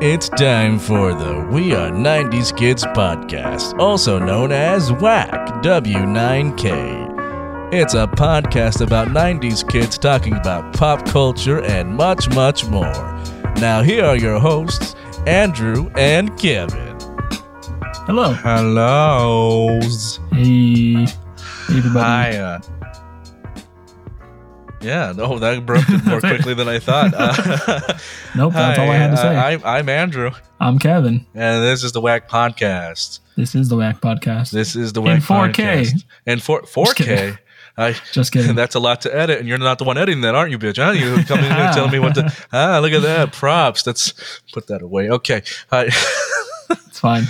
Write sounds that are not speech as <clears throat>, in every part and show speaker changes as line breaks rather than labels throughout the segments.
It's time for the We Are 90s Kids podcast, also known as WAC W9K. It's a podcast about 90s kids talking about pop culture and much, much more. Now, here are your hosts, Andrew and Kevin.
Hello.
Hellos.
Hey. Hey, everybody.
Hi. Uh, Uh, yeah, no, that broke more <laughs> quickly than I thought. Uh, <laughs>
Nope, that's all I had to say.
uh, I'm, I'm Andrew,
I'm Kevin.
and this is the WAC podcast.
This is the Whack Podcast.
This is the
In
WAC
4K.
podcast. And for
Just kidding.
4K. I,
Just kidding. <laughs>
that's a lot to edit, and you're not the one editing that, aren't you, bitch? Huh? You come in and telling me what to. Ah, look at that props. Let's put that away. Okay, Hi.
It's fine.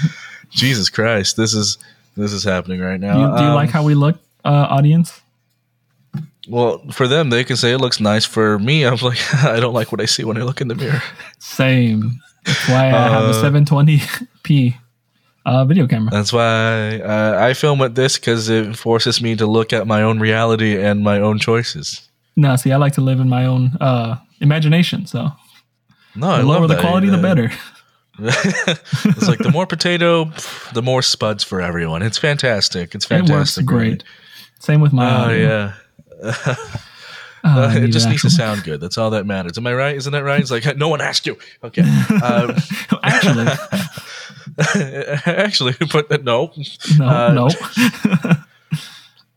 Jesus Christ, this is this is happening right
Do
now.
you, do you
Um,
like how we look, uh, audience?
Well, for them, they can say it looks nice. For me, I'm <laughs> like, I don't like what I see when I look in the mirror.
Same. That's why I have a
Uh,
720p uh, video camera.
That's why uh, I film with this because it forces me to look at my own reality and my own choices.
No, see, I like to live in my own uh, imagination. So
No, I
the
love
lower the
that.
quality, the better. <laughs>
it's like the more potato, the more spuds for everyone. It's fantastic. It's
It
fantastic.
works great. Same with my
Oh
audio.
yeah.
Uh, I <laughs>
it just needs to sound good. That's all that matters. Am I right? Isn't that right? It's like no one asked you. Okay. <laughs> Um, <laughs>
Actually,
actually, but no.
no,
Uh,
no.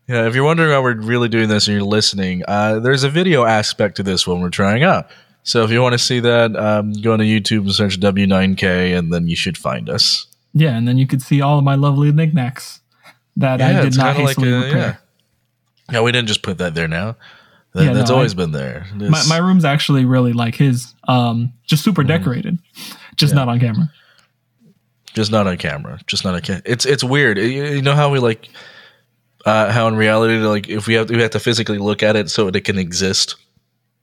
Yeah, if you're wondering how we're really doing this and you're listening, uh, there's a video aspect to this one we're trying out. So if you want to see that, um, go to YouTube and search W9K, and then you should find us.
yeah, and then you could see all of my lovely knickknacks that I did not hastily
uh,
repair.
yeah. Yeah, we didn't just put that there now. That,
Yeah,
that's
no,
always
I-
been there.
my, my room's actually really like his um just super decorated just
Mm-hmm. Yeah.
not on camera
just not on camera. Just not on camera. It's it's weird. You, you know how we like uh, how in reality, like if we have we have to physically look at it so it can exist.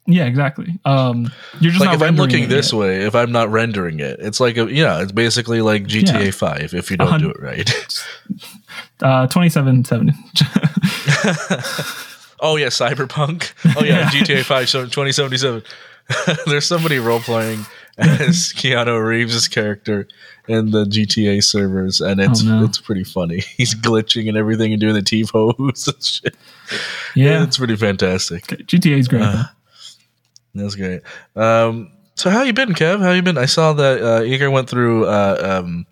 yeah exactly um you're just
like if I'm looking this
yet.
way, if I'm not rendering it, it's like a yeah, it's basically like GTA
Yeah.
Five if you don't do it right. <laughs> <laughs>
uh 2770 <laughs> <laughs>
oh yeah, Cyberpunk. Oh yeah,
Yeah.
GTA Five, so 2077. <laughs> There's somebody role playing as <laughs> Keanu Reeves' character in the GTA servers, and it's
Oh, no.
it's pretty funny. He's glitching and everything and doing the T pose and shit.
yeah
it's pretty fantastic.
gta is great
Uh. That's great. Um, so how you been, Kev? How you been? I saw that uh, Igor went through. Uh, um,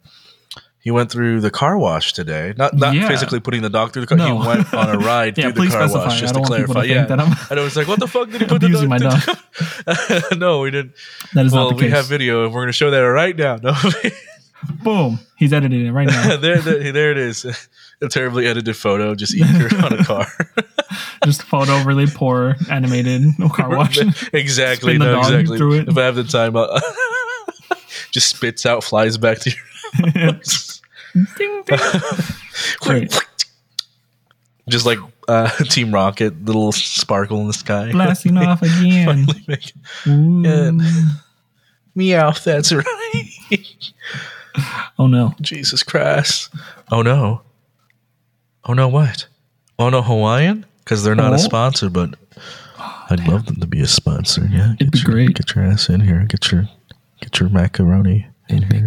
he went through the car wash today. Not not
Yeah.
physically putting the dog through the car.
No.
He went on a ride <laughs>
yeah
through the car
specify
wash just to
don't want people
clarify.
to
Yeah, and I was like, "What the fuck did he put the dog
my <laughs> dog
no, we didn't.
that is
well,
not the case.
we have video, and we're going to show that right now. <laughs> No,
boom he's editing it right now
there, there, there it is. A terribly edited photo, just Igor on a car.
just photo really poor animated no car wash
exactly.
Spin
No, exactly. If I have the time, I'll just spits out, flies back to your
ding, ding. <laughs>
Just like uh, <laughs> Team Rocket, little sparkle in the sky.
blasting off <laughs> again
Meow, that's right.
oh no
Jesus Christ. Oh no. Oh no, what? Oh no, Hawaiian? Because they're not
Oh.
a sponsor, but I'd love them to be a sponsor. Yeah,
It'd be
your,
great.
Get your ass in here. Get your get your macaroni. in here.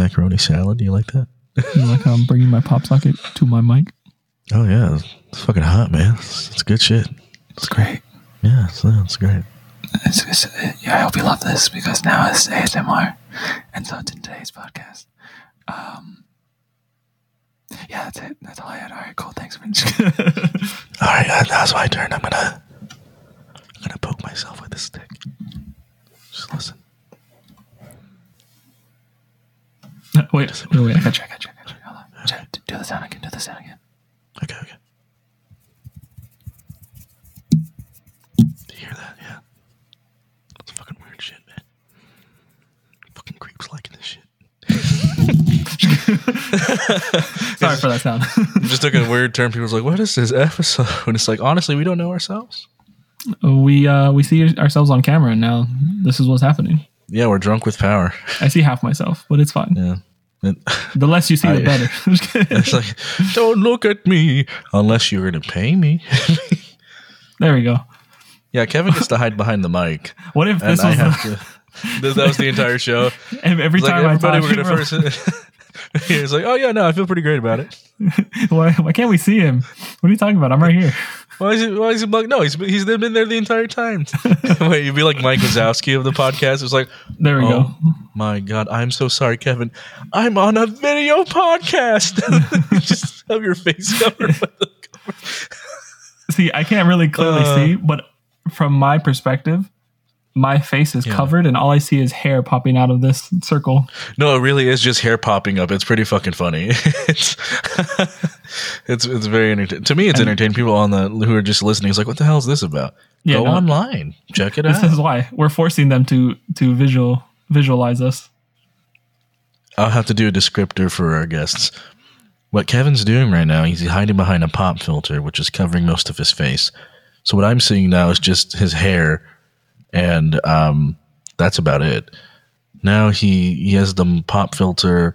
Macaroni salad. Do you like that?
You like how I'm bringing my pop socket to my mic?
Oh yeah, it's fucking hot, man. It's, it's good shit.
It's great.
Yeah, it's, it's great.
It's, it's, yeah, I hope you love this because now it's ASMR. And so it's in today's podcast. Um, yeah, that's it. That's all I had. All right, cool. Thanks for <laughs>
All right, that- that's my turn. I'm gonna, I'm gonna poke myself with a stick. Just listen.
Wait, wait, wait. I got you. I got you. I got you. Hold on. Check- Do the sound again. Do the sound again.
Okay, okay. Do you hear that? Yeah. That's fucking weird shit, man. Fucking creeps liking this shit. <laughs>
Sorry for that sound. <laughs>
Just took a weird turn. People's like, "What is this episode?" And it's like, honestly, we don't know ourselves.
we uh we see ourselves on camera, and now this is what's happening.
Yeah, we're drunk with power.
I see half myself, but it's fine.
Yeah. And
The less you see, the better. <laughs> <laughs>
it's like, don't look at me unless you're gonna pay me. <laughs>
there we go.
yeah, Kevin gets to hide behind the mic,
What if this was the,
to. that was the entire show.
And every
It's like
time I
everybody,
talk,
first. He was like, "Oh yeah, no, I feel pretty great about it."
why, why can't we see him? What are you talking about? I'm right here.
Why is he? Why is he? Like, no, he's he's been there the entire time. <laughs> Wait, you'd be like Mike Wazowski of the podcast. It's like,
There we
oh
go.
my god, I'm so sorry, Kevin. I'm on a video podcast. <laughs> Just have your face covered. by the
See, I can't really clearly
Uh.
see, but from my perspective, my face is
Yeah.
covered, and all I see is hair popping out of this circle.
No, it really is just hair popping up. It's pretty fucking funny. <laughs> it's it's very entertaining. To me, it's entertaining. People on the who are just listening, it's like, what the hell is this about?
Yeah,
Go
no.
online, check it
This
out.
This is why we're forcing them to to visual visualize us.
I'll have to do a descriptor for our guests. What Kevin's doing right now, he's hiding behind a pop filter, which is covering most of his face. So what I'm seeing now is just his hair, and um, that's about it. Now he he has the pop filter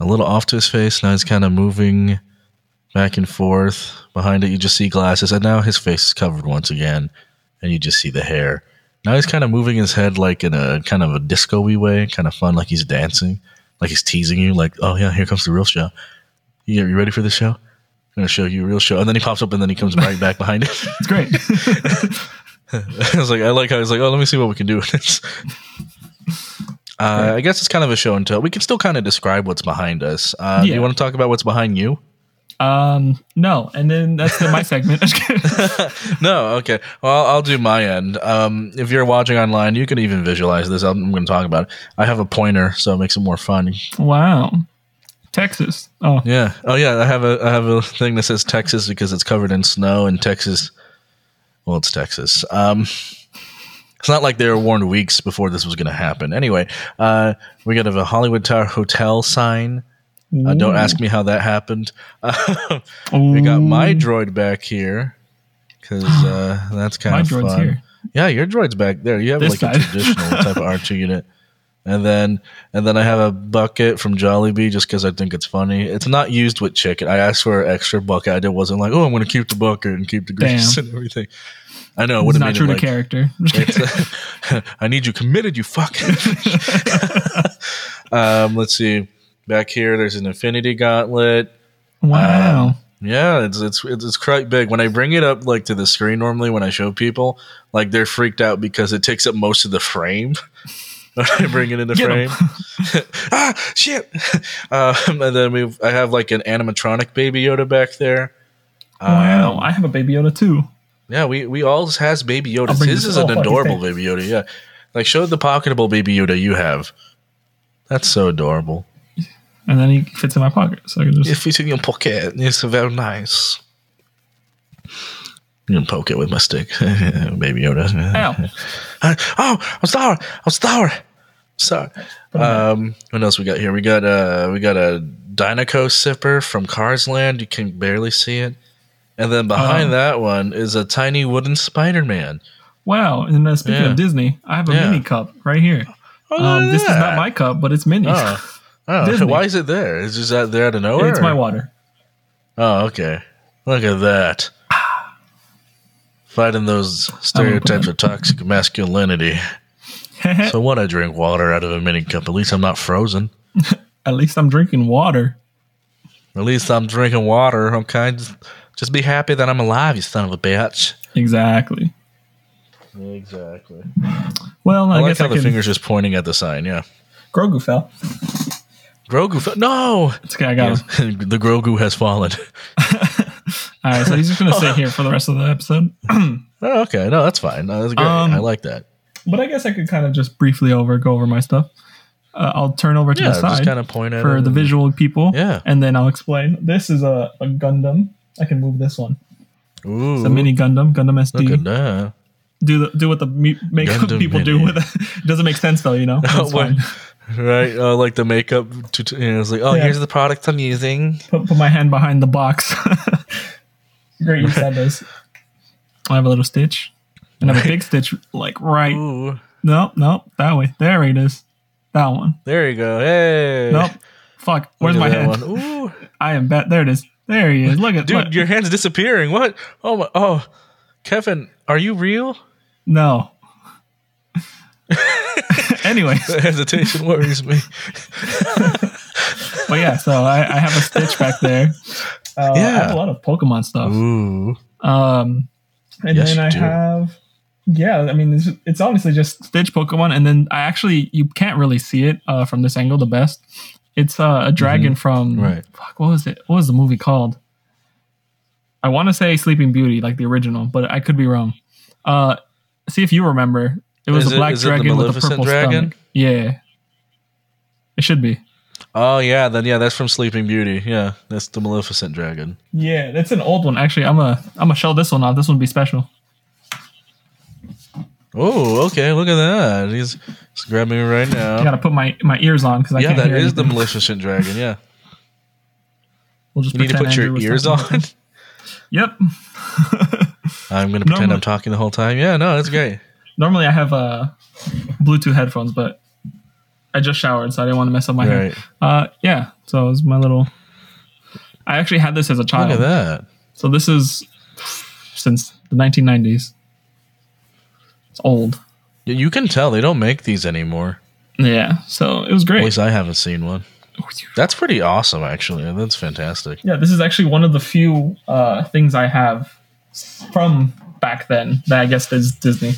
a little off to his face. Now he's kind of moving back and forth. Behind it, you just see glasses, and now his face is covered once again, and you just see the hair. Now he's kind of moving his head like in a kind of a disco-y way, kind of fun, like he's dancing, like he's teasing you, like, oh yeah, here comes the real show. You, you ready for the show? I'm gonna show you a real show, and then he pops up, and then he comes right back behind it. <laughs>
It's great. <laughs>
I was like, I like how he's like, oh, let me see what we can do with this. Uh, I guess it's kind of a show and tell. We can still kind of describe what's behind us. Uh, Do you want to talk about what's behind you?
Um, no, and then that's the, my <laughs> segment. <laughs>
no, okay. Well, I'll do my end. Um, if you're watching online, you can even visualize this. I'm, going to talk about it. I have a pointer, so it makes it more fun.
wow, Texas. Oh,
Yeah. Oh, yeah. I have a I have a thing that says Texas because it's covered in snow, and Texas. Well, it's Texas. Um, it's not like they were warned weeks before this was going to happen. Anyway, uh, we got a Hollywood Tower Hotel sign. Uh, don't ask me how that happened. <laughs> we got my droid back here because <gasps> uh, that's kind
My
of
droid's
fun.
here.
Yeah, your droid's back there. You have
This
like a <laughs> traditional type of R2 unit. And then and then I have a bucket from Jollibee just because I think it's funny. It's not used with chicken. I asked for an extra bucket. I did wasn't like, oh, I'm going to keep the bucket and keep the grease
Damn. <laughs>
and everything. I know it
it's
would have
not true
it
to
like,
character.
it's, I need you committed, you fuck. um, let's see. Back here, there's an Infinity Gauntlet.
wow.
Yeah, it's it's it's, it's quite big. When I bring it up like to the screen normally, when I show people, like they're freaked out because it takes up most of the frame. <laughs> when I bring it in the
Get
frame, <laughs> ah, shit. Um, and then we, I have like an animatronic Baby Yoda back there.
wow.
Um,
I have a Baby Yoda too.
yeah, we we all has Baby Yoda. His
this-
is an adorable. Baby Yoda. Yeah, like show the pocketable Baby Yoda you have. That's so adorable.
And then he fits in my pocket. So I can just
If it's in your pocket, it's very nice. You can poke it with my stick, <laughs> Baby Yoda.
Ow. <laughs>
Uh, oh, I'm sorry. I'm sorry. Sorry. Um, what else we got here? We got uh, we got a Dinoco sipper from Cars Land. You can barely see it. And then behind
Oh.
that one is a tiny wooden Spider Man.
Wow. And uh, speaking
Yeah.
of Disney, I have a
Yeah.
mini cup right here.
Oh,
Um, this is not my cup, but it's Minnie's.
Oh, <laughs> oh <laughs>
Disney.
why is it there? Is just that there out of nowhere?
it's my water.
Oh, okay. Look at that. Fighting those stereotypes of toxic masculinity. <laughs> So what? I drink water out of a mini cup. At least I'm not frozen. <laughs>
At least I'm drinking water.
At least I'm drinking water. Okay, just, just be happy that I'm alive, you son of a bitch.
Exactly.
Exactly.
Well, I,
I, like
guess
how
I
the
can.
finger's just pointing at the sign. Yeah.
Grogu fell.
Grogu. Fe- no.
It's okay. I got him. <laughs>
the Grogu has fallen. <laughs>
All right. So he's just gonna sit here for the rest of the episode. <clears throat>
Oh, okay. No, that's fine. No, that's great.
Um,
I like that.
but I guess I could kind of just briefly over go over my stuff. Uh, I'll turn over to
Yeah,
the
just
side
kind of point at
for the
and-
visual people.
Yeah.
And then I'll explain. This is a, a Gundam. I can move this one.
Ooh,
It's a mini Gundam, Gundam SD.
Look at that.
do the do what the makeup <laughs>
Gundam
people do
Mini.
with it. It doesn't make sense though, you know.
What?
fine.
Right, uh, like the makeup. tut- You know, it's like, oh,
Yeah.
here's the product I'm using.
Put, put my hand behind the box. <laughs> Great you said this. I have a little stitch. And I have a big stitch like right.
Ooh,
No, no, that way. There it is. That one.
there you go. Hey,
Nope. Fuck. Where's my hand?
one. Ooh, <laughs>
I am bet. There it is. There he is. Look at
dude,
look.
your hand's disappearing. What? Oh my. Oh, Kevin, are you real?
No. <laughs> Anyways,
The hesitation worries me.
but yeah, so I, I have a Stitch back there. Uh, I
Yeah.
have a lot of Pokemon stuff.
Ooh.
Um, and
Yes,
then I
do.
have, yeah, I mean, it's, it's honestly just Stitch Pokemon. And then I actually, you can't really see it uh, from this angle the best. It's uh, a dragon from,
Mm-hmm. Right.
fuck, what was it? What was the movie called? I want to say Sleeping Beauty, like the original, but I could be wrong. Uh, see if you remember. It was
Is
a black
it the
dragon with a purple
dragon?
stomach. Yeah. It should be.
Oh yeah, then yeah, that's from Sleeping Beauty. Yeah, that's the Maleficent dragon.
Yeah, that's an old one. Actually, I'm a I'm gonna show this one off. This one will be special.
Oh, okay. Look at that. He's, he's grabbing me right now.
I gotta put my, my ears on because I
yeah,
can't
that
hear
is the
anything.
Maleficent dragon. Yeah, <laughs>
We'll just
you need to put your
Andrew was
ears on. <laughs>
Yep. <laughs>
I'm gonna pretend
Normally-
I'm talking the whole time. Yeah, no, that's great.
Normally I have uh, Bluetooth headphones, but I just showered, so I didn't want to mess up my
Right.
hair. Uh, yeah. So it was my little. I actually had this as a child.
Look at that.
So this is since the 1990s. It's old.
You can tell they don't make these anymore.
Yeah. So it was great.
At least I haven't seen one. That's pretty awesome, actually. That's fantastic.
Yeah, this is actually one of the few uh, things I have from back then that I guess is Disney.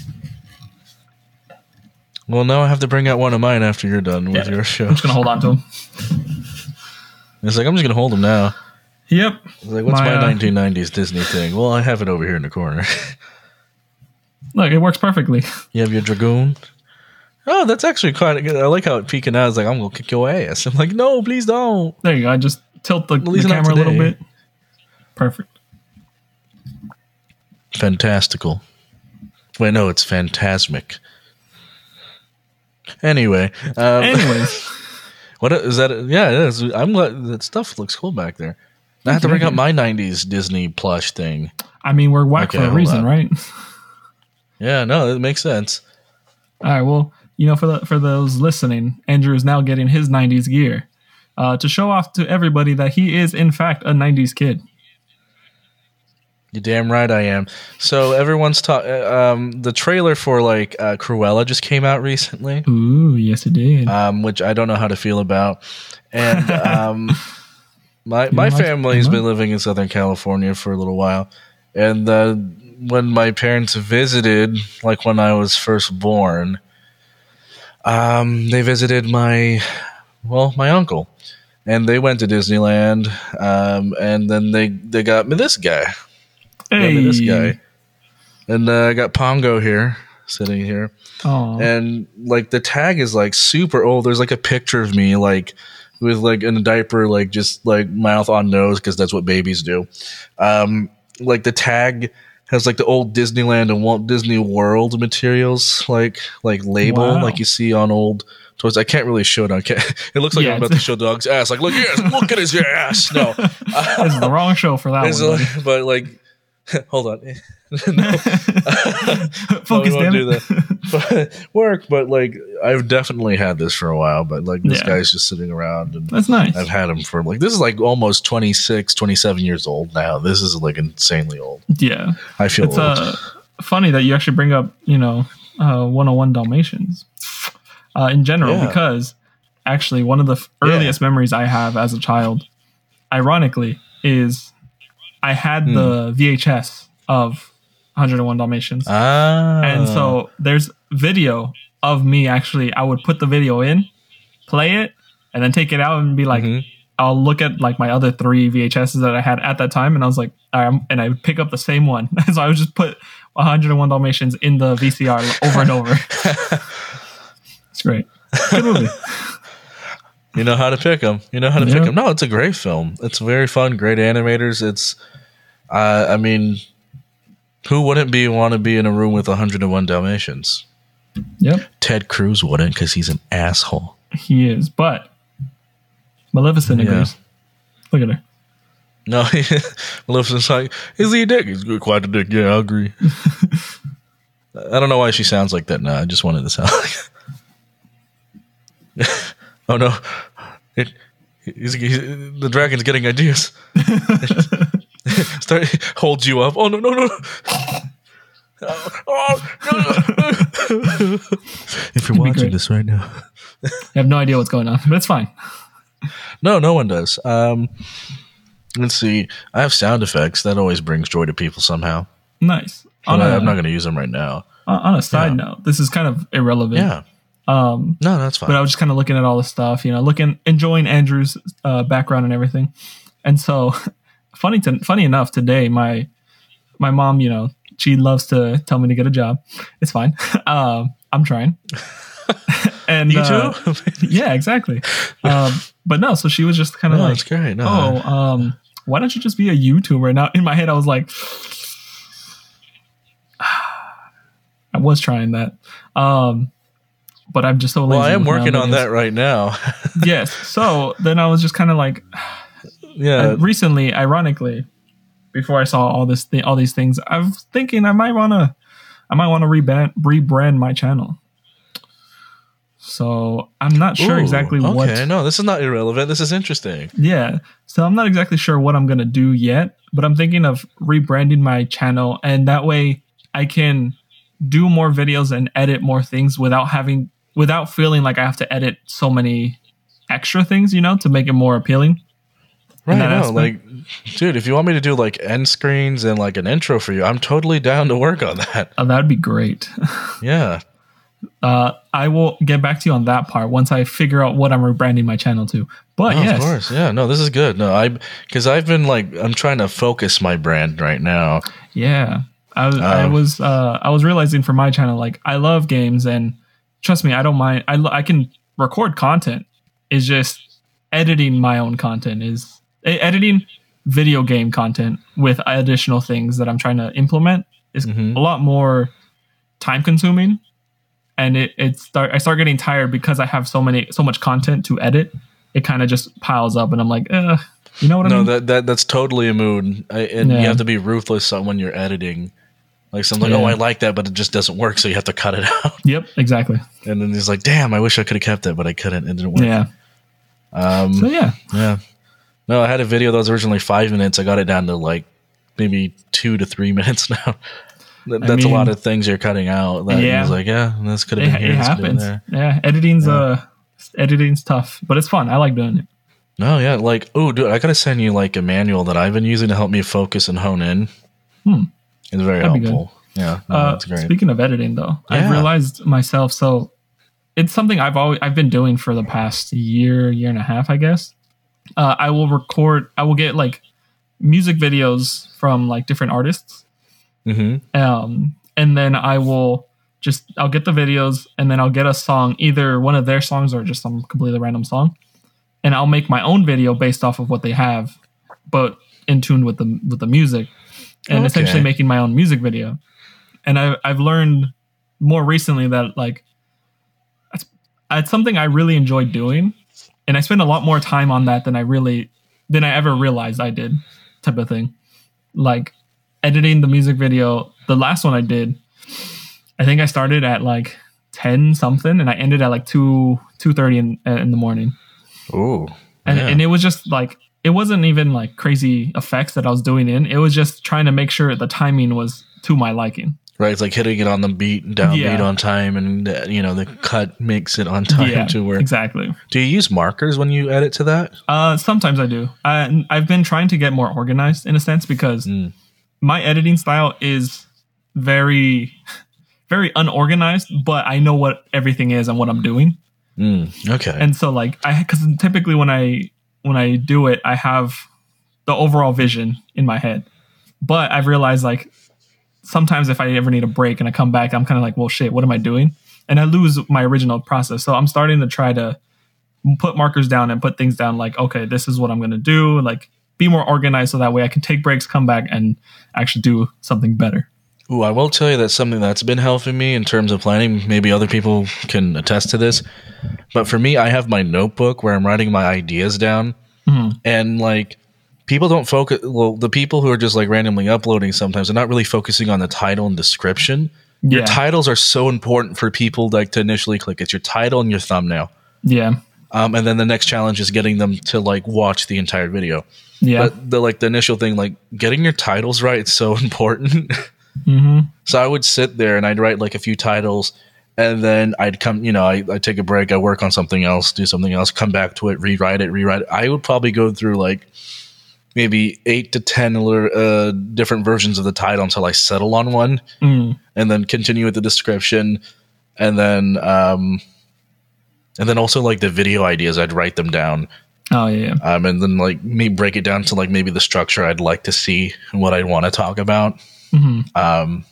Well, now I have to bring out one of mine after you're done with
Yeah.
your show.
I'm just gonna hold on to them. <laughs>
It's like I'm just gonna hold them now.
Yep.
It's like, what's
My,
my,
uh,
1990s Disney thing? Well, I have it over here in the corner. <laughs>
Look, it works perfectly.
you have your dragoon. Oh, that's actually quite good. I like how it peeking out. It's like I'm gonna kick your ass. <laughs> I'm like, no, please don't.
There you go. I just tilt the, the camera a little bit. Perfect.
Fantastical. Wait, no, it's Fantasmic. Anyway, um,
Anyways, <laughs>
what is that? Yeah, it is. I'm glad that stuff looks cool back there. I have to bring up my '90s Disney plush thing.
I mean we're whack
Okay,
for a reason,
on.
right?
Yeah, no, it makes sense.
All right. Well, you know, for the for those listening, Andrew is now getting his '90s gear uh, to show off to everybody that he is in fact a '90s kid.
You damn right I am. So everyone's talking. Um, the trailer for like uh, Cruella just came out recently.
Ooh, yes, it did.
um, which I don't know how to feel about. And <laughs> um, my my family's been living in Southern California for a little while, and uh, when my parents visited, like when I was first born, um, they visited my well my uncle, and they went to Disneyland, um, and then they they got me this guy. Me this guy. And uh, I got Pongo here, sitting here
Oh,
and like the tag is like super old. There's like a picture of me like with like in a diaper, like just like mouth on nose because that's what babies do. Um, like the tag has like the old Disneyland and Walt Disney World materials, like like label,
Wow.
like you see on old toys. I can't really show it. I can't. <laughs> It looks like
Yeah,
I'm about to show dog's ass. Like look, yes, look at his ass. No, <laughs>
this is the wrong show for that one.
like- but like, <laughs> hold on. <laughs> no. <laughs>
Focus, damn
do but work, but like I've definitely had this for a while, but like this
Yeah.
guy's just sitting around and
That's nice.
I've had him for like this is like almost 26, 27 years old now. This is like insanely old.
Yeah,
I feel
it's uh, funny that you actually bring up, you know, uh, 101 Dalmatians uh, in general
Yeah.
because actually one of the f- earliest memories I have as a child, ironically, is I had
Hmm.
the VHS of 101 Dalmatians.
ah.
and so there's video of me actually i would put the video in play it and then take it out and be like
Mhm.
i'll look at like my other three vhs's that i had at that time and i was like all right, I'm- and i would pick up the same one <laughs> so i would just put 101 dalmatians in the vcr over and over <laughs> it's great good movie <laughs>
you know how to pick them. You know how to pick them. No, it's a great film. It's very fun. Great animators. It's, uh, I mean, who wouldn't be want to be in a room with 101 Dalmatians?
yep
Ted Cruz wouldn't because he's an asshole.
he is but maleficent
Yeah.
agrees look at her
No, <laughs> Maleficent's like, is he a dick? He's quite a dick. Yeah, I agree. <laughs> I don't know why she sounds like that now. I just wanted to sound <laughs> like. Oh no, it, he's, he's, the dragon's getting ideas. Start holds you up. Oh no no no! if you're
be
watching this right now.
I have no idea what's going on, <laughs> but it's fine.
No, no one does. Um, let's see. I have sound effects. That always brings joy to people somehow.
Nice.
But
On
I,
a,
I'm not going to use them right now.
on on a side
Yeah.
note, this is kind of irrelevant.
Yeah.
Um,
No, that's fine.
but I was just kind of looking at all the stuff, you know, looking, enjoying Andrew's uh, background and everything. And so, <laughs> funny to funny enough, today my my mom, you know, she loves to tell me to get a job. It's fine. <laughs> um, I'm trying. <laughs> and
you
uh,
too?
yeah, exactly. Um, but no, so she was just kind of
no,
like,
that's great. No,
oh, um, why don't you just be a YouTuber? Now, in my head, I was like, <sighs> I was trying that. Um, but I'm just so lazy.
well, I am working on that right now. <laughs>
yes. So then I was just kind of like, <sighs>
yeah.
recently, ironically, before I saw all this, th- all these things, I was thinking I might want to, I might want to rebrand, rebrand my channel. So I'm not sure
Ooh,
exactly
okay,
what.
Okay, no, this is not irrelevant. This is interesting.
Yeah. So I'm not exactly sure what I'm going to do yet, but I'm thinking of rebranding my channel and that way I can do more videos and edit more things without having without feeling like I have to edit so many extra things, you know, to make it more appealing.
Right, no,
aspect.
like, dude, if you want me to do like end screens and like an intro for you, I'm totally down to work on that.
Uh, that would be great. <laughs>
Yeah,
Uh, I will get back to you on that part once I figure out what I'm rebranding my channel to. But
Oh,
yes,
of course. Yeah, no, this is good. No, I because I've been like I'm trying to focus my brand right now.
Yeah. I was, I
Um,
was, uh, I was realizing for my channel, like I love games and trust me, I don't mind. I, I can record content. Is just editing my own content is editing video game content with additional things that I'm trying to implement is
Mhm.
a lot more time consuming. And it, it start, I start getting tired because I have so many, so much content to edit. It kind of just piles up and I'm like, uh, you know what I
No,
mean?
that that that's totally a mood, I, and
Yeah.
you have to be ruthless on when you're editing. Like something, like,
Yeah.
oh, I like that, but it just doesn't work, so you have to cut it <laughs> out.
yep, exactly.
And then he's like, damn, I wish I could have kept it, but I couldn't. It didn't work.
Yeah.
Um,
So yeah,
Yeah. No, I had a video that was originally five minutes. I got it down to like maybe two to three <laughs> minutes now. That,
I
that's a lot of things you're cutting out. That
Yeah.
Like, yeah, this could have been here.
it
this could have been
happens.
there.
Yeah, editing's uh editing's tough, but it's fun. I like doing it.
No, yeah, like, oh, dude, I gotta send you like a manual that I've been using to help me focus and hone in.
Hmm.
It's very
That'd
helpful. Yeah, no,
Uh,
that's great.
speaking of editing, though, I've realized myself. So it's something I've always I've been doing for the past year, year and a half, I guess. Uh, I will record. I will get like music videos from like different artists,
hmm
um, and then I will just I'll get the videos, and then I'll get a song, either one of their songs or just some completely random song, and I'll make my own video based off of what they have, but in tune with the with the music, and
Okay.
essentially making my own music video. And I I've learned more recently that like it's, it's something I really enjoy doing, and I spend a lot more time on that than I really than I ever realized I did, type of thing. Like editing the music video, the last one I did, I think I started at like ten something, and I ended at like two two thirty in in the morning,
Ooh,
and
yeah.
and it was just like it wasn't even like crazy effects that I was doing in. It was just trying to make sure the timing was to my liking.
right. It's like hitting it on the beat, and downbeat
Yeah.
on time, and uh, you know the cut makes it on <laughs> time
yeah,
to where.
exactly.
Do you use markers when you edit to that?
Uh, sometimes I do. I, I've been trying to get more organized in a sense because
Mm.
my editing style is very, very unorganized. But I know what everything is and what I'm doing,
Mm, okay.
and so like I because typically when I when I do it, I have the overall vision in my head. But I've realized like sometimes if I ever need a break and I come back, I'm kind of like, well, shit, what am I doing? And I lose my original process. So I'm starting to try to put markers down and put things down like, okay, this is what I'm going to do. Like, be more organized so that way I can take breaks, come back, and actually do something better.
Ooh, I will tell you that's something that's been helping me in terms of planning. Maybe other people can attest to this. But for me, I have my notebook where I'm writing my ideas down.
Mhm.
And like, people don't focus. Well, the people who are just like randomly uploading sometimes, they're not really focusing on the title and description. Your titles are so important for people like to initially click. It's your title and your thumbnail.
Yeah.
Um, and then the next challenge is getting them to like watch the entire video.
Yeah.
But the like the initial thing, like getting your titles right, it's so <laughs> important.
Mm-hmm.
So I would sit there and I'd write like a few titles, and then I'd come, you know, I I take a break, I work on something else, do something else, come back to it, rewrite it, rewrite it. I would probably go through like maybe eight to ten uh, different versions of the title until I settle on one,
Mm.
and then continue with the description, and then um, and then also like the video ideas, I'd write them down,
Oh yeah. yeah.
um, and then like me break it down to like maybe the structure I'd like to see and what I'd want to talk about.
Hmm
Um,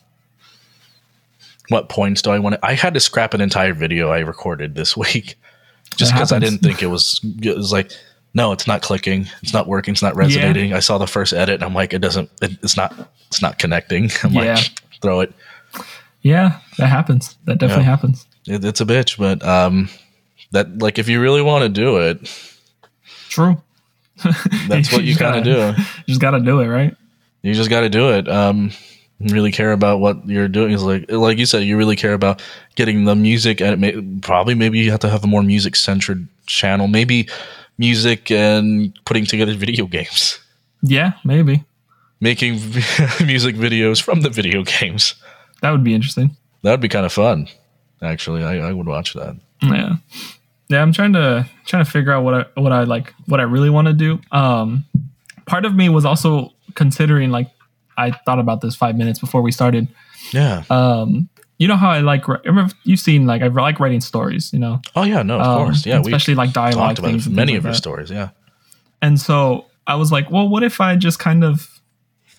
what points do I want to? I had to scrap an entire video I recorded this week just because I didn't think it was. It was like, no, it's not clicking. It's not working. It's not resonating. I saw the first edit and I'm like, it doesn't. It, it's not. It's not connecting. <laughs> I'm
Yeah.
like, throw it.
Yeah, that happens. That definitely
Yeah.
happens.
it. It's a bitch, but um, that like if you really want to do it,
True. <laughs>
that's what you
just
kind of
gotta-
do. <laughs>
You just gotta do it, right?
You just got to do it. Um, really care about what you're doing. Is like like you said, you really care about getting the music, and it may, probably maybe you have to have a more music centered channel. Maybe music and putting together video games,
Yeah, maybe.
making <laughs> music videos from the video games.
That would be interesting.
That would be kind of fun. Actually, I, I would watch that.
Yeah. Yeah, I'm trying to trying to figure out what I what I like what I really want to do. Um part of me was also considering like I thought about this 5 minutes before we started.
Yeah.
Um you know how I like remember you've seen like I like writing stories, you know.
oh yeah. No, of
Um,
course. Yeah, we
especially like dialogue things
many of your
that.
stories. Yeah.
And so I was like, well, what if I just kind of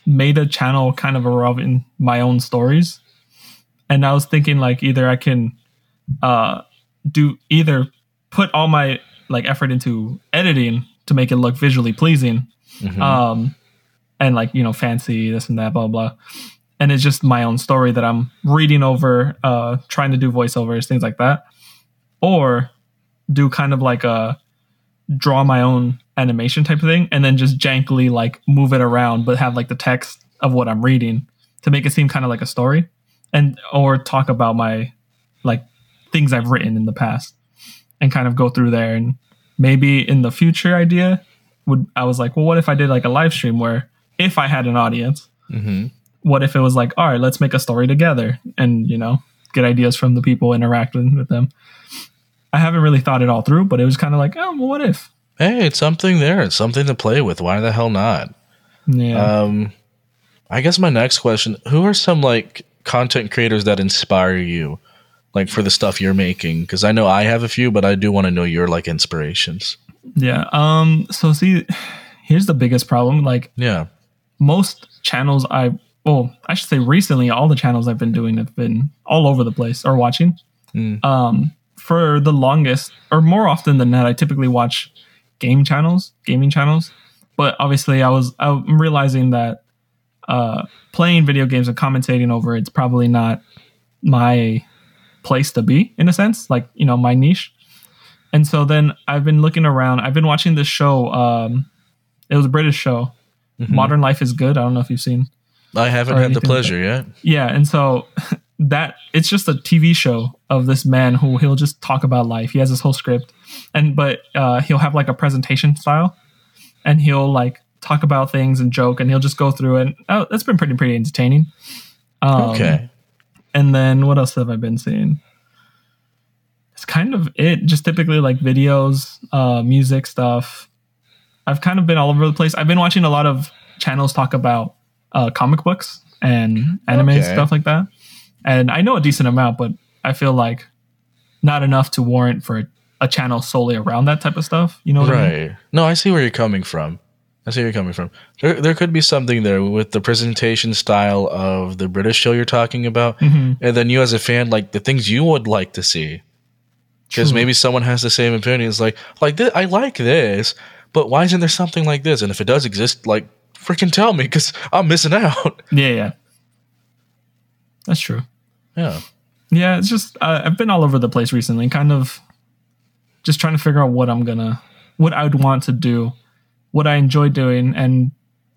made a channel kind of around my own stories? And I was thinking like either I can uh do either put all my like effort into editing to make it look visually pleasing.
Mhm.
Um and like, you know, fancy, this and that, blah blah. And it's just my own story that I'm reading over, uh, trying to do voiceovers, things like that. Or do kind of like a draw my own animation type of thing and then just jankily like move it around but have like the text of what I'm reading to make it seem kind of like a story and or talk about my like things I've written in the past and kind of go through there and maybe in the future idea would I was like well what if I did like a live stream where if I had an audience
Mhm.
what if it was like all right let's make a story together and you know get ideas from the people interacting with them I haven't really thought it all through but it was kind of like oh well what if
Hey, it's something there. It's something to play with. Why the hell not?
yeah
Um, I guess my next question: Who are some like content creators that inspire you, like for the stuff you're making? Because I know I have a few, but I do want to know your like inspirations.
Yeah. Um. So see, <sighs> here's the biggest problem. Like
Yeah.
Most channels, I well, I should say recently, all the channels I've been doing have been all over the place or watching.
Mm.
Um. For the longest, or more often than that, I typically watch game channels, gaming channels. But obviously, I was I'm realizing that uh, playing video games and commentating over it's probably not my place to be in a sense, like you know my niche. And so then I've been looking around. I've been watching this show. Um, it was a British show,
Mhm.
Modern Life is Good. I don't know if you've seen.
I haven't had the pleasure yet.
Yeah, and so <laughs> that it's just a TV show of this man who he'll just talk about life. He has his whole script, and but uh, he'll have like a presentation style, and he'll like talk about things and joke, and he'll just go through it. Oh, that's been pretty pretty entertaining. Um,
okay.
and then what else have I been seeing? It's kind of it. Just typically like videos, uh, music stuff. I've kind of been all over the place. I've been watching a lot of channels talk about uh, comic books and anime and
Okay.
stuff like that. And I know a decent amount, but I feel like not enough to warrant for a channel solely around that type of stuff. You know what I mean?
Right. No, I see where you're coming from. I see where you're coming from. There, there could be something there with the presentation style of the British show you're talking about,
Mhm.
and then you as a fan, like the things you would like to see. Because maybe someone has the same opinion. It's like, like this, I like this, but why isn't there something like this? And if it does exist, like freaking tell me, because I'm missing out. <laughs>
Yeah, yeah. That's true.
Yeah.
Yeah, it's just uh, I've been all over the place recently, kind of just trying to figure out what I'm gonna, what I would want to do, what I enjoy doing, and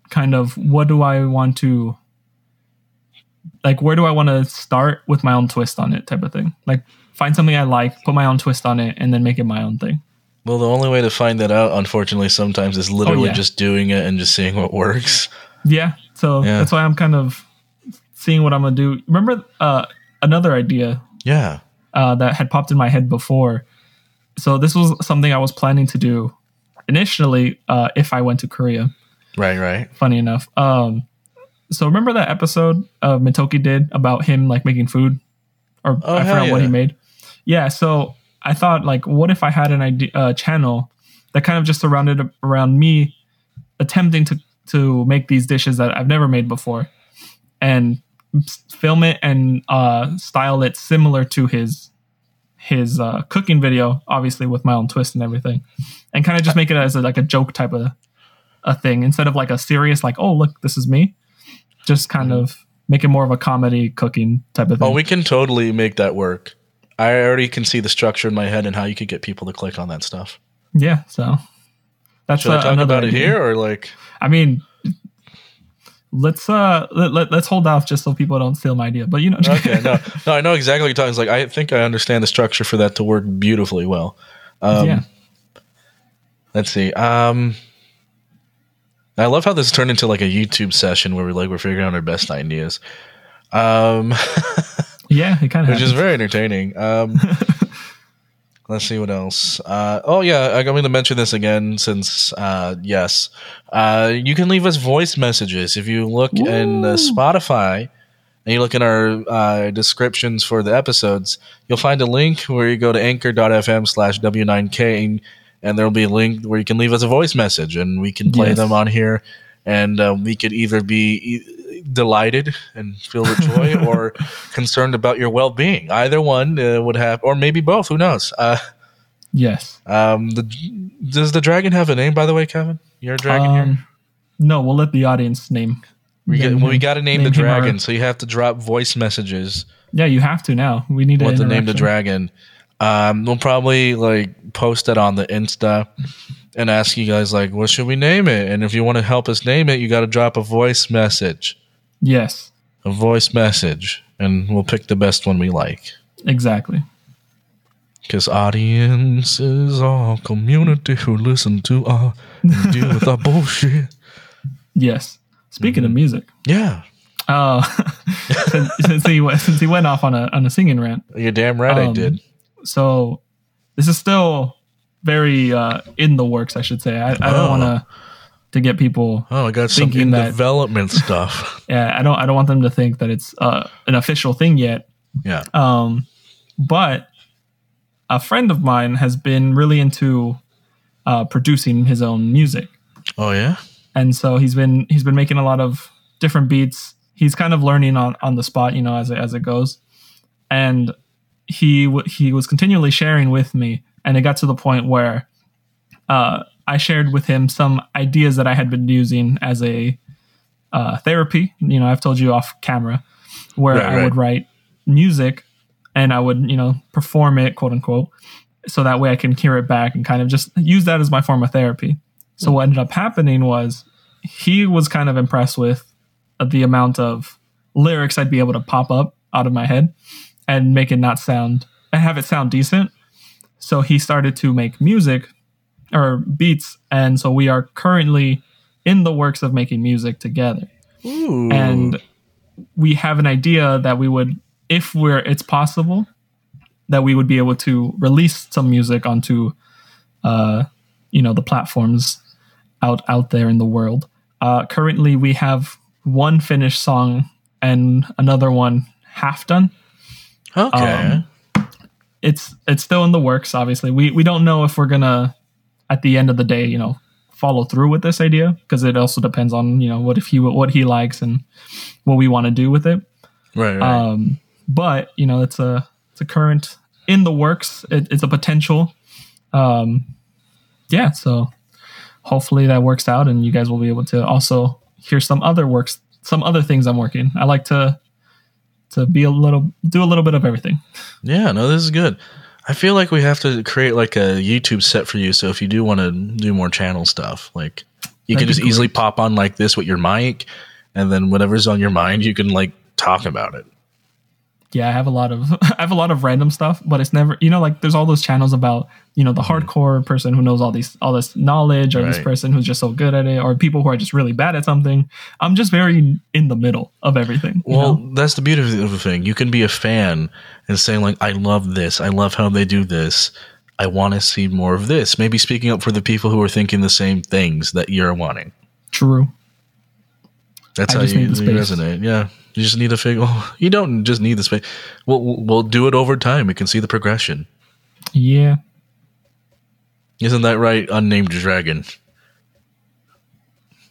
kind of what do I want to, like, where do I want to start with my own twist on it, type of thing. Like, find something I like, put my own twist on it, and then make it my own thing.
Well, the only way to find that out, unfortunately, sometimes is literally
Oh, yeah.
just doing it and just seeing what works.
Yeah, so
Yeah.
that's why I'm kind of seeing what I'm gonna do. Remember uh, another idea
Yeah.
uh, that had popped in my head before. So this was something I was planning to do initially uh, if I went to Korea.
Right, right.
Funny enough. Um, so remember that episode of Mitoki did about him like making food, or
Oh,
I forgot what he made. Yeah. So I thought like, what if I had an idea uh, channel that kind of just surrounded around me attempting to to make these dishes that I've never made before, and film it and uh, style it similar to his his uh, cooking video, obviously with my own twist and everything, and kind of just make it as a, like a joke type of a thing instead of like a serious like oh look this is me, just kind of make it more of a comedy cooking type of thing.
Oh, we can totally make that work. I already can see the structure in my head and how you could get people to click on that stuff.
yeah, so that's
Should I
uh,
talk about it here or like?
I mean. Let's uh let, let, let's hold off just so people don't steal my idea. But you know,
Okay, no, <laughs> no, I know exactly what you're talking. It's like I think I understand the structure for that to work beautifully well. Um,
yeah,
Let's see. Um, I love how this turned into like a YouTube session where we like we're figuring out our best ideas. Um, <laughs>
yeah, it kind of
which is very entertaining. Um, <laughs> let's see what else. Uh, oh yeah, I'm going to mention this again since uh, yes, uh, you can leave us voice messages if you look in uh, Spotify and you look in our uh, descriptions for the episodes. You'll find a link where you go to anchor.fm slash w9k and, and there will be a link where you can leave us a voice message and we can play
Yes.
them on here and uh, we could either be delighted and filled with joy <laughs> or concerned about your well-being either one uh, would have or maybe both who knows uh,
yes.
um, the, does the dragon have a name by the way kevin you're a dragon here
Um, no, we'll let the audience name.
we, get, well, we got to name, the
name our-
dragon so you have to drop voice messages
Yeah, you have to now. We need
what to name the dragon. Um, we'll probably like post it on the Insta and ask you guys like, what should we name it? And if you want to help us name it, you got to drop a voice message,
Yes,
a voice message, and we'll pick the best one we like.
exactly.
Because audiences are community who listen to our and deal with our <laughs> bullshit.
Yes. Speaking
Mm-hmm.
of music,
Yeah,
uh, <laughs> since, since he went, since he went off on a on a singing rant,
you're damn right I
Um,
did.
so this is still very uh, in the works. I should say. I, I don't
Oh.
want to to get people.
Oh, I got some
thinking
in
that-
development stuff. <laughs>
Yeah, I don't. I don't want them to think that it's uh, an official thing yet.
Yeah.
Um, but a friend of mine has been really into uh, producing his own music,
Oh yeah.
and so he's been he's been making a lot of different beats. He's kind of learning on on the spot, you know, as it, as it goes, and he w- he was continually sharing with me, and it got to the point where uh, I shared with him some ideas that I had been using as a uh, therapy. You know, I've told you off camera where
Right,
I
right.
would write music and I would, you know, perform it, quote unquote, so that way I can hear it back and kind of just use that as my form of therapy. So what ended up happening was he was kind of impressed with the amount of lyrics I'd be able to pop up out of my head and make it not sound and have it sound decent. So he started to make music or beats, and so we are currently in the works of making music together.
Ooh.
And we have an idea that we would, if we're it's possible, that we would be able to release some music onto, uh, you know, the platforms out out there in the world. Uh, currently, we have one finished song and another one half done
okay.
um, it's it's still in the works obviously we we don't know if we're gonna at the end of the day you know follow through with this idea because it also depends on you know what if he what he likes and what we want to do with it
right. Right.
um but you know it's a it's a current in the works it, it's a potential um yeah so hopefully that works out and you guys will be able to also hear some other works some other things i'm working i like to to be a little do a little bit of everything
Yeah, no, this is good. I feel like we have to create like a YouTube set for you. So if you do want to do more channel stuff, like you can
That'd be
just easily pop on like this with your mic, and then whatever's on your mind, you can like talk about it.
Yeah, I have a lot of <laughs> I have a lot of random stuff, but it's never you know like there's all those channels about you know the mm-hmm. hardcore person who knows all these all this knowledge or this person who's just so good at it or people who are just really bad at something. I'm just very in the middle of everything.
Well,
know?
that's the beauty of the- thing. You can be a fan and saying like, "I love this. I love how they do this. I want to see more of this." Maybe speaking up for the people who are thinking the same things that you're wanting.
true.
That's
I
how you, you resonate. Yeah, you just need to figure. Oh, <laughs> you don't just need the space. We'll, we'll do it over time. We can see the progression.
Yeah.
Isn't that right, unnamed dragon?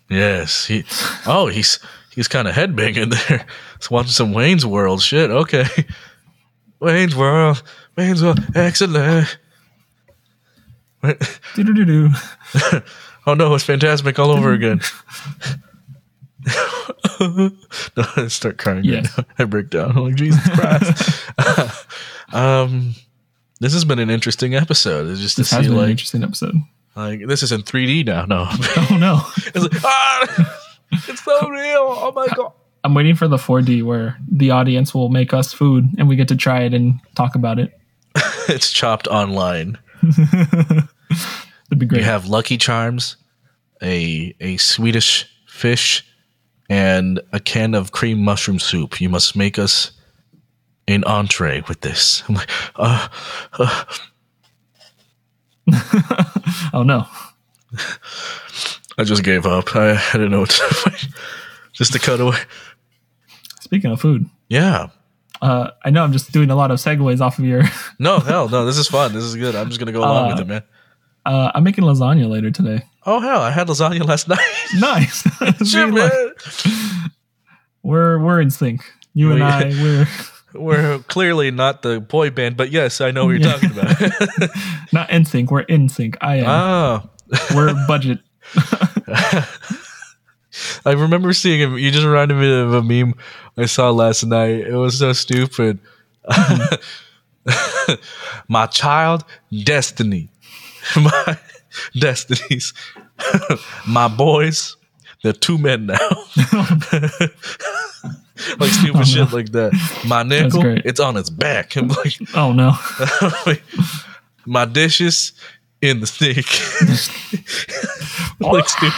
Yes. He. Oh, he's he's kind of headbanging <laughs> there. He's watching some Wayne's World shit. Okay. <laughs> Wayne's World. Wayne's World. Excellent. Oh no, it's Fantasmic all over again. <laughs> no, I start crying.
Yes.
Right. I break down. I'm like, Jesus Christ. <laughs> um, this has been an interesting episode. It's just to
This has
see
been an
like,
interesting episode.
like this is in 3D now. No, <laughs>
Oh no.
it's like ah, it's so real. Oh my god.
I'm waiting for the 4D where the audience will make us food and we get to try it and talk about it.
It's chopped online.
It'd be great.
You have Lucky Charms, a a Swedish fish, and a can of cream mushroom soup. You must make us an entree with this. <laughs> I'm like, uh, uh, <laughs>
oh no.
I just gave up. I, I didn't know what to <laughs> just to cut away.
Speaking of food,
Yeah.
uh, I know I'm just doing a lot of segues off of your.
No, hell no. This is fun. This is good. I'm just gonna go along
Uh,
with it, man.
Uh, I'm making lasagna later today.
Oh hell, I had lasagna last <laughs> night.
Nice.
Shit,
See, look,
man.
we're we're in sync. You and I, <laughs> we're
We're clearly not the boy band, but yes, I know what you're
Yeah.
talking about. <laughs>
not in sync. We're in sync. I am.
ah.
we're budget.
I remember seeing him. You just reminded me of a meme I saw last night. It was so stupid. My child, destiny. My <laughs> destinies. <laughs> My boys, they're two men now. <laughs> like stupid shit like that. My nickel, it's on its back. I'm like,
Oh no.
my dishes in the sink. like stupid.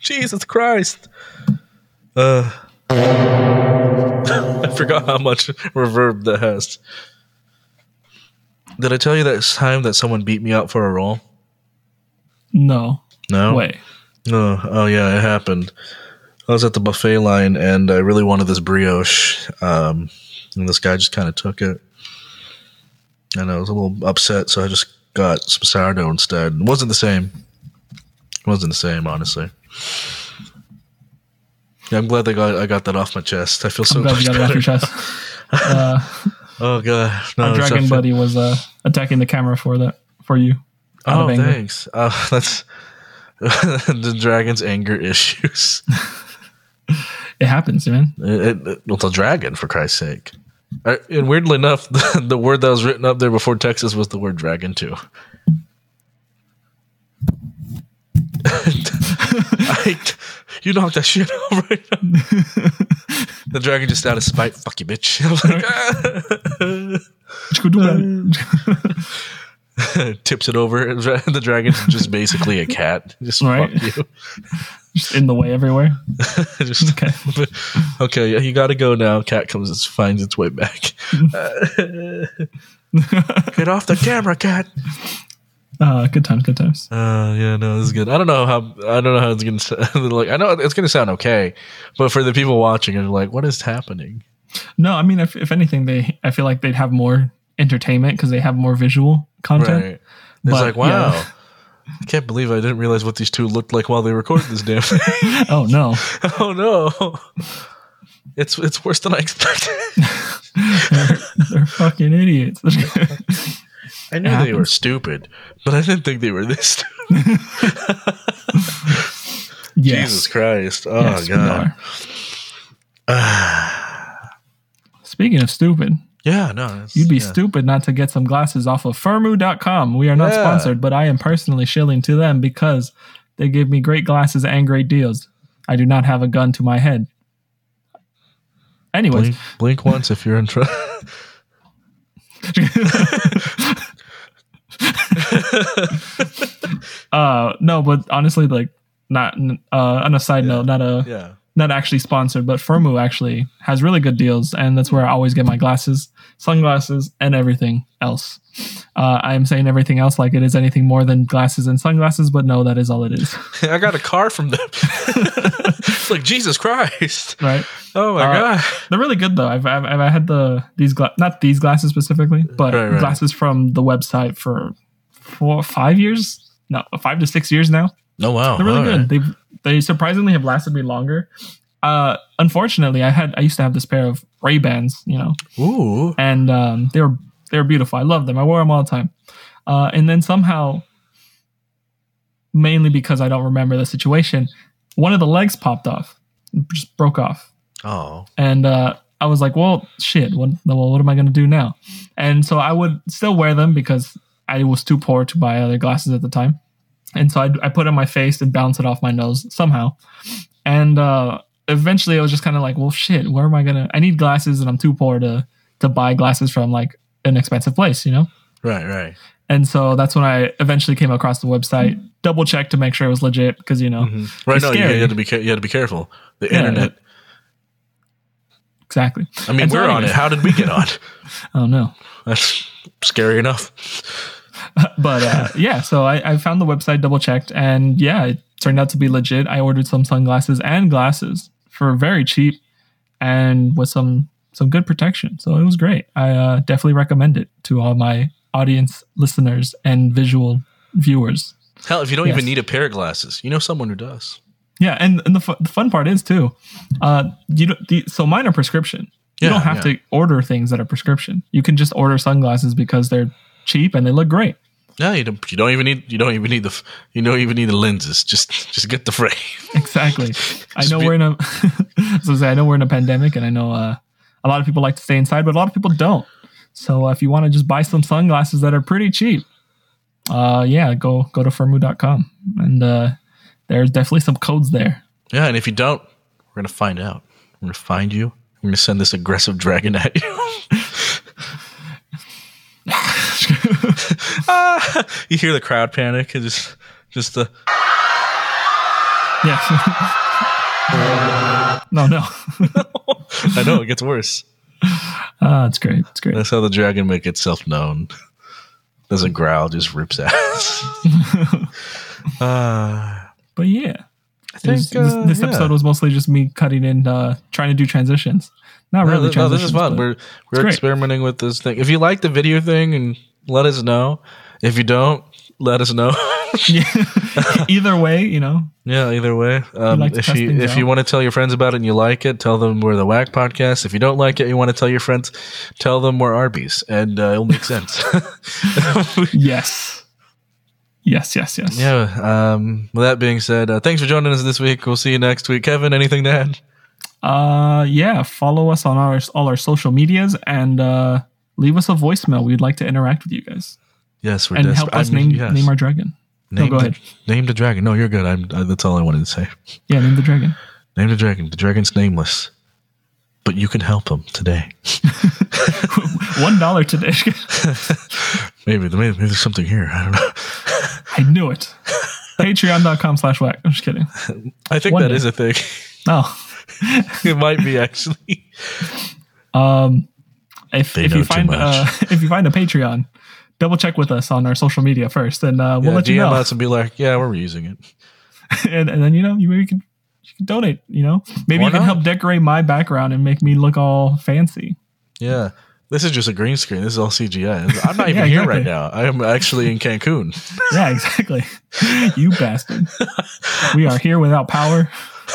Jesus Christ. Uh, I forgot how much <laughs> reverb that has. Did I tell you that time that someone beat me up for a roll?
No.
No.
Way.
Oh, oh yeah, it happened. I was at the buffet line and I really wanted this brioche, um, and this guy just kind of took it, and I was a little upset, so I just got some sourdough instead. It wasn't the same. It wasn't the same, honestly. Yeah, I'm glad they got I got that off my chest. I feel so
I'm glad
much
you got it off your chest. <laughs> Uh,
Oh god, no,
our dragon buddy was uh, attacking the camera for that for you.
Oh, thanks. Uh, <laughs> that's <laughs> the dragon's anger issues.
It happens, man.
It, it, well, the dragon, for Christ's sake. Uh, and weirdly enough, the, the word that was written up there before Texas was the word dragon too. <laughs> I, you knocked that shit <laughs> now. <laughs> the dragon just out of spite, fuck you, bitch. Like, ah. tips it over. The dragon's just basically a cat. Just
Right.
fuck you.
Just in the way everywhere.
Just,
Okay.
you got to go now. Cat comes, it finds its way back. Get off the camera, cat.
Uh, good times, good times.
Uh, yeah, no, this is good. I don't know how. I don't know how it's gonna sound. <laughs> like. I know it's gonna sound okay, but for the people watching, are like, what is happening?
No, I mean, if, if anything, they I feel like they'd have more entertainment because they have more visual content.
Right? It's
But,
like, wow.
yeah.
I can't believe I didn't realize what these two looked like while they recorded this damn thing. <laughs>
Oh no, <laughs>
oh no, it's it's worse than I expected.
they're fucking idiots.
I knew they were stupid, but I didn't think they were this stupid. <laughs>
yes.
Jesus Christ! Oh
Yes,
god. <sighs>
Speaking of stupid,
Yeah, no,
you'd be
yeah.
stupid not to get some glasses off of Firmoo.com. We are not
Yeah.
sponsored, but I am personally shilling to them because they give me great glasses and great deals. I do not have a gun to my head. Anyways,
Blink, blink once if you're in trouble. <laughs> <laughs> <laughs>
uh, no, but honestly, like, not uh, on a side note, not a
yeah.
not actually sponsored, but Firmoo actually has really good deals, and that's where I always get my glasses, sunglasses, and everything else. Uh, I am saying everything else like it is anything more than glasses and sunglasses, but no, that is all it is. <laughs>
I got a car from them. <laughs> it's like Jesus Christ.
right?
Oh my
Uh,
god.
They're really good though. I've I've, I've had the these gla- not these glasses specifically, but
Right, right.
glasses from the website for four five years. No, five to six years now.
Oh wow.
They're really
All
good.
right.
They they surprisingly have lasted me longer. Uh, unfortunately, I had I used to have this pair of Ray Bans, you know,
Ooh.
and um, they were they were beautiful. I love them. I wore them all the time. Uh, and then somehow, mainly because I don't remember the situation, one of the legs popped off, just broke off,
Oh.
and uh, I was like, "Well, shit. What? Well, what am I going to do now?" And so I would still wear them because I was too poor to buy other glasses at the time, and so I, I put it on my face and bounce it off my nose somehow, and uh, eventually I was just kind of like, "Well, shit. Where am I gonna? I need glasses, and I'm too poor to to buy glasses from like an expensive place, you know."
Right, right.
And so that's when I eventually came across the website, double checked to make sure it was legit because you know
Mhm. Right. No, you,
scary.
you had to be you had to be careful. The
Yeah,
internet.
exactly.
I mean,
And
we're on it. How did we get on? <laughs>
Oh no.
That's scary enough. <laughs>
but uh, yeah, so I, I found the website, double checked, and yeah, it turned out to be legit. I ordered some sunglasses and glasses for very cheap and with some some good protection. So it was great. I uh, definitely recommend it to all my audience, listeners, and visual viewers.
Hell, if you don't
Yes.
even need a pair of glasses, you know someone who does.
Yeah, and, and the, fu- the fun part is too, uh, you don't, the, so mine are prescription. You
Yeah,
don't have
yeah.
to order things that are prescription. You can just order sunglasses because they're cheap and they look great.
Yeah, you don't. You don't even need. You don't even need the. You don't even need the lenses. Just, just get the frame. <laughs>
Exactly. I know
be-
we're in a <laughs> so say I know we're in a pandemic and I know uh, a lot of people like to stay inside, but a lot of people don't. So uh, if you want to just buy some sunglasses that are pretty cheap, uh, yeah, go go to firmoo.com and uh, there's definitely some codes there.
Yeah, and if you don't, we're gonna find out. We're gonna find you. We're gonna send this aggressive dragon at you. <laughs> Ah, <laughs> you hear the crowd panic and just, just the. <laughs>
Yeah. <laughs> no, no.
I know it gets worse.
Ah, it's great. It's great.
That's how the dragon make itself known. Doesn't growl, just rips ass. uh,
But yeah,
I
was-
think
this,
uh,
this
yeah.
episode was mostly just me cutting in, uh, trying to do transitions. Not
No,
really
no, this is fun. We're we're experimenting with this thing. If you like the video thing, and let us know. If you don't, let us know. <laughs> <laughs>
Either way, you know,
yeah, either way. Um,
like
if you if
out.
you want to tell your friends about it and you like it, tell them we're the Whack Podcast. If you don't like it, you want to tell your friends, tell them we're Arby's, and uh, it'll make sense. <laughs>
yes, yes, yes, yes.
yeah. Um, with that being said, uh, thanks for joining us this week. We'll see you next week. Kevin, anything to add?
Uh, yeah. Follow us on our all our social medias and uh, leave us a voicemail. We'd like to interact with you guys
Yes, we're
and
desperate.
help us
I mean,
name
yes.
name our dragon.
name,
go
the,
ahead.
name the dragon. No, you're good. I'm, uh, that's all I wanted to say.
Yeah, name the dragon.
Name the dragon. The dragon's nameless, but you can help him today. <laughs>
One dollar today. <laughs>
Maybe, maybe, maybe there's something here. I don't know. <laughs>
I knew it. Patreon.com slash whack. I'm just kidding.
I think
One
that
day.
is a thing.
Oh. <laughs>
it might be actually.
Um, if
They
if you find uh, <laughs> if you find a Patreon, double check with us on our social media first, and uh, we'll
Yeah,
let you know.
us and be like, yeah, we're using it. <laughs>
and, and then you know you maybe can you can donate. You know maybe
Why
you can
not?
help decorate my background and make me look all fancy.
Yeah. This is just a green screen. This is all CGI. I'm not even
Yeah,
here
exactly.
right now. I am actually in Cancun.
Yeah, exactly. you bastard. We are here without power.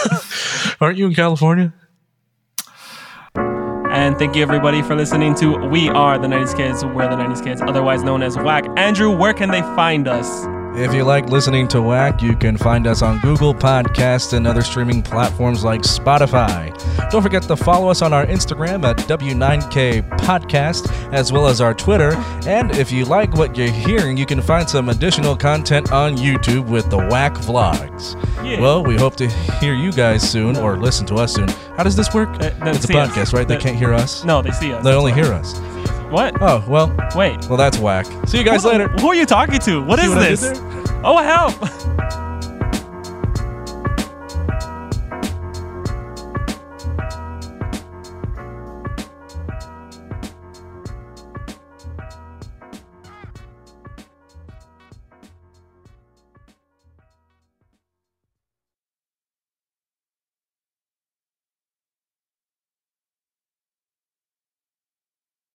<laughs>
Aren't you in California?
And thank you everybody for listening to We Are the 90s Kids. We're the 90s Kids, otherwise known as WAC. Andrew, where can they find us?
If you like listening to Whack, you can find us on Google Podcasts and other streaming platforms like Spotify. Don't forget to follow us on our Instagram at W9K Podcast, as well as our Twitter. And if you like what you're hearing, you can find some additional content on YouTube with the Whack Vlogs.
Yeah.
Well, we hope to hear you guys soon or listen to us soon. How does this work?
Uh,
it's a
see us.
podcast, right? They
They-
can't hear us?
No, they see us.
They only hear us.
What?
Oh, well,
Wait.
well, that's whack. See you guys
who,
later.
Who are you talking to? What
See
is
what I did
this?
there?
Oh, help!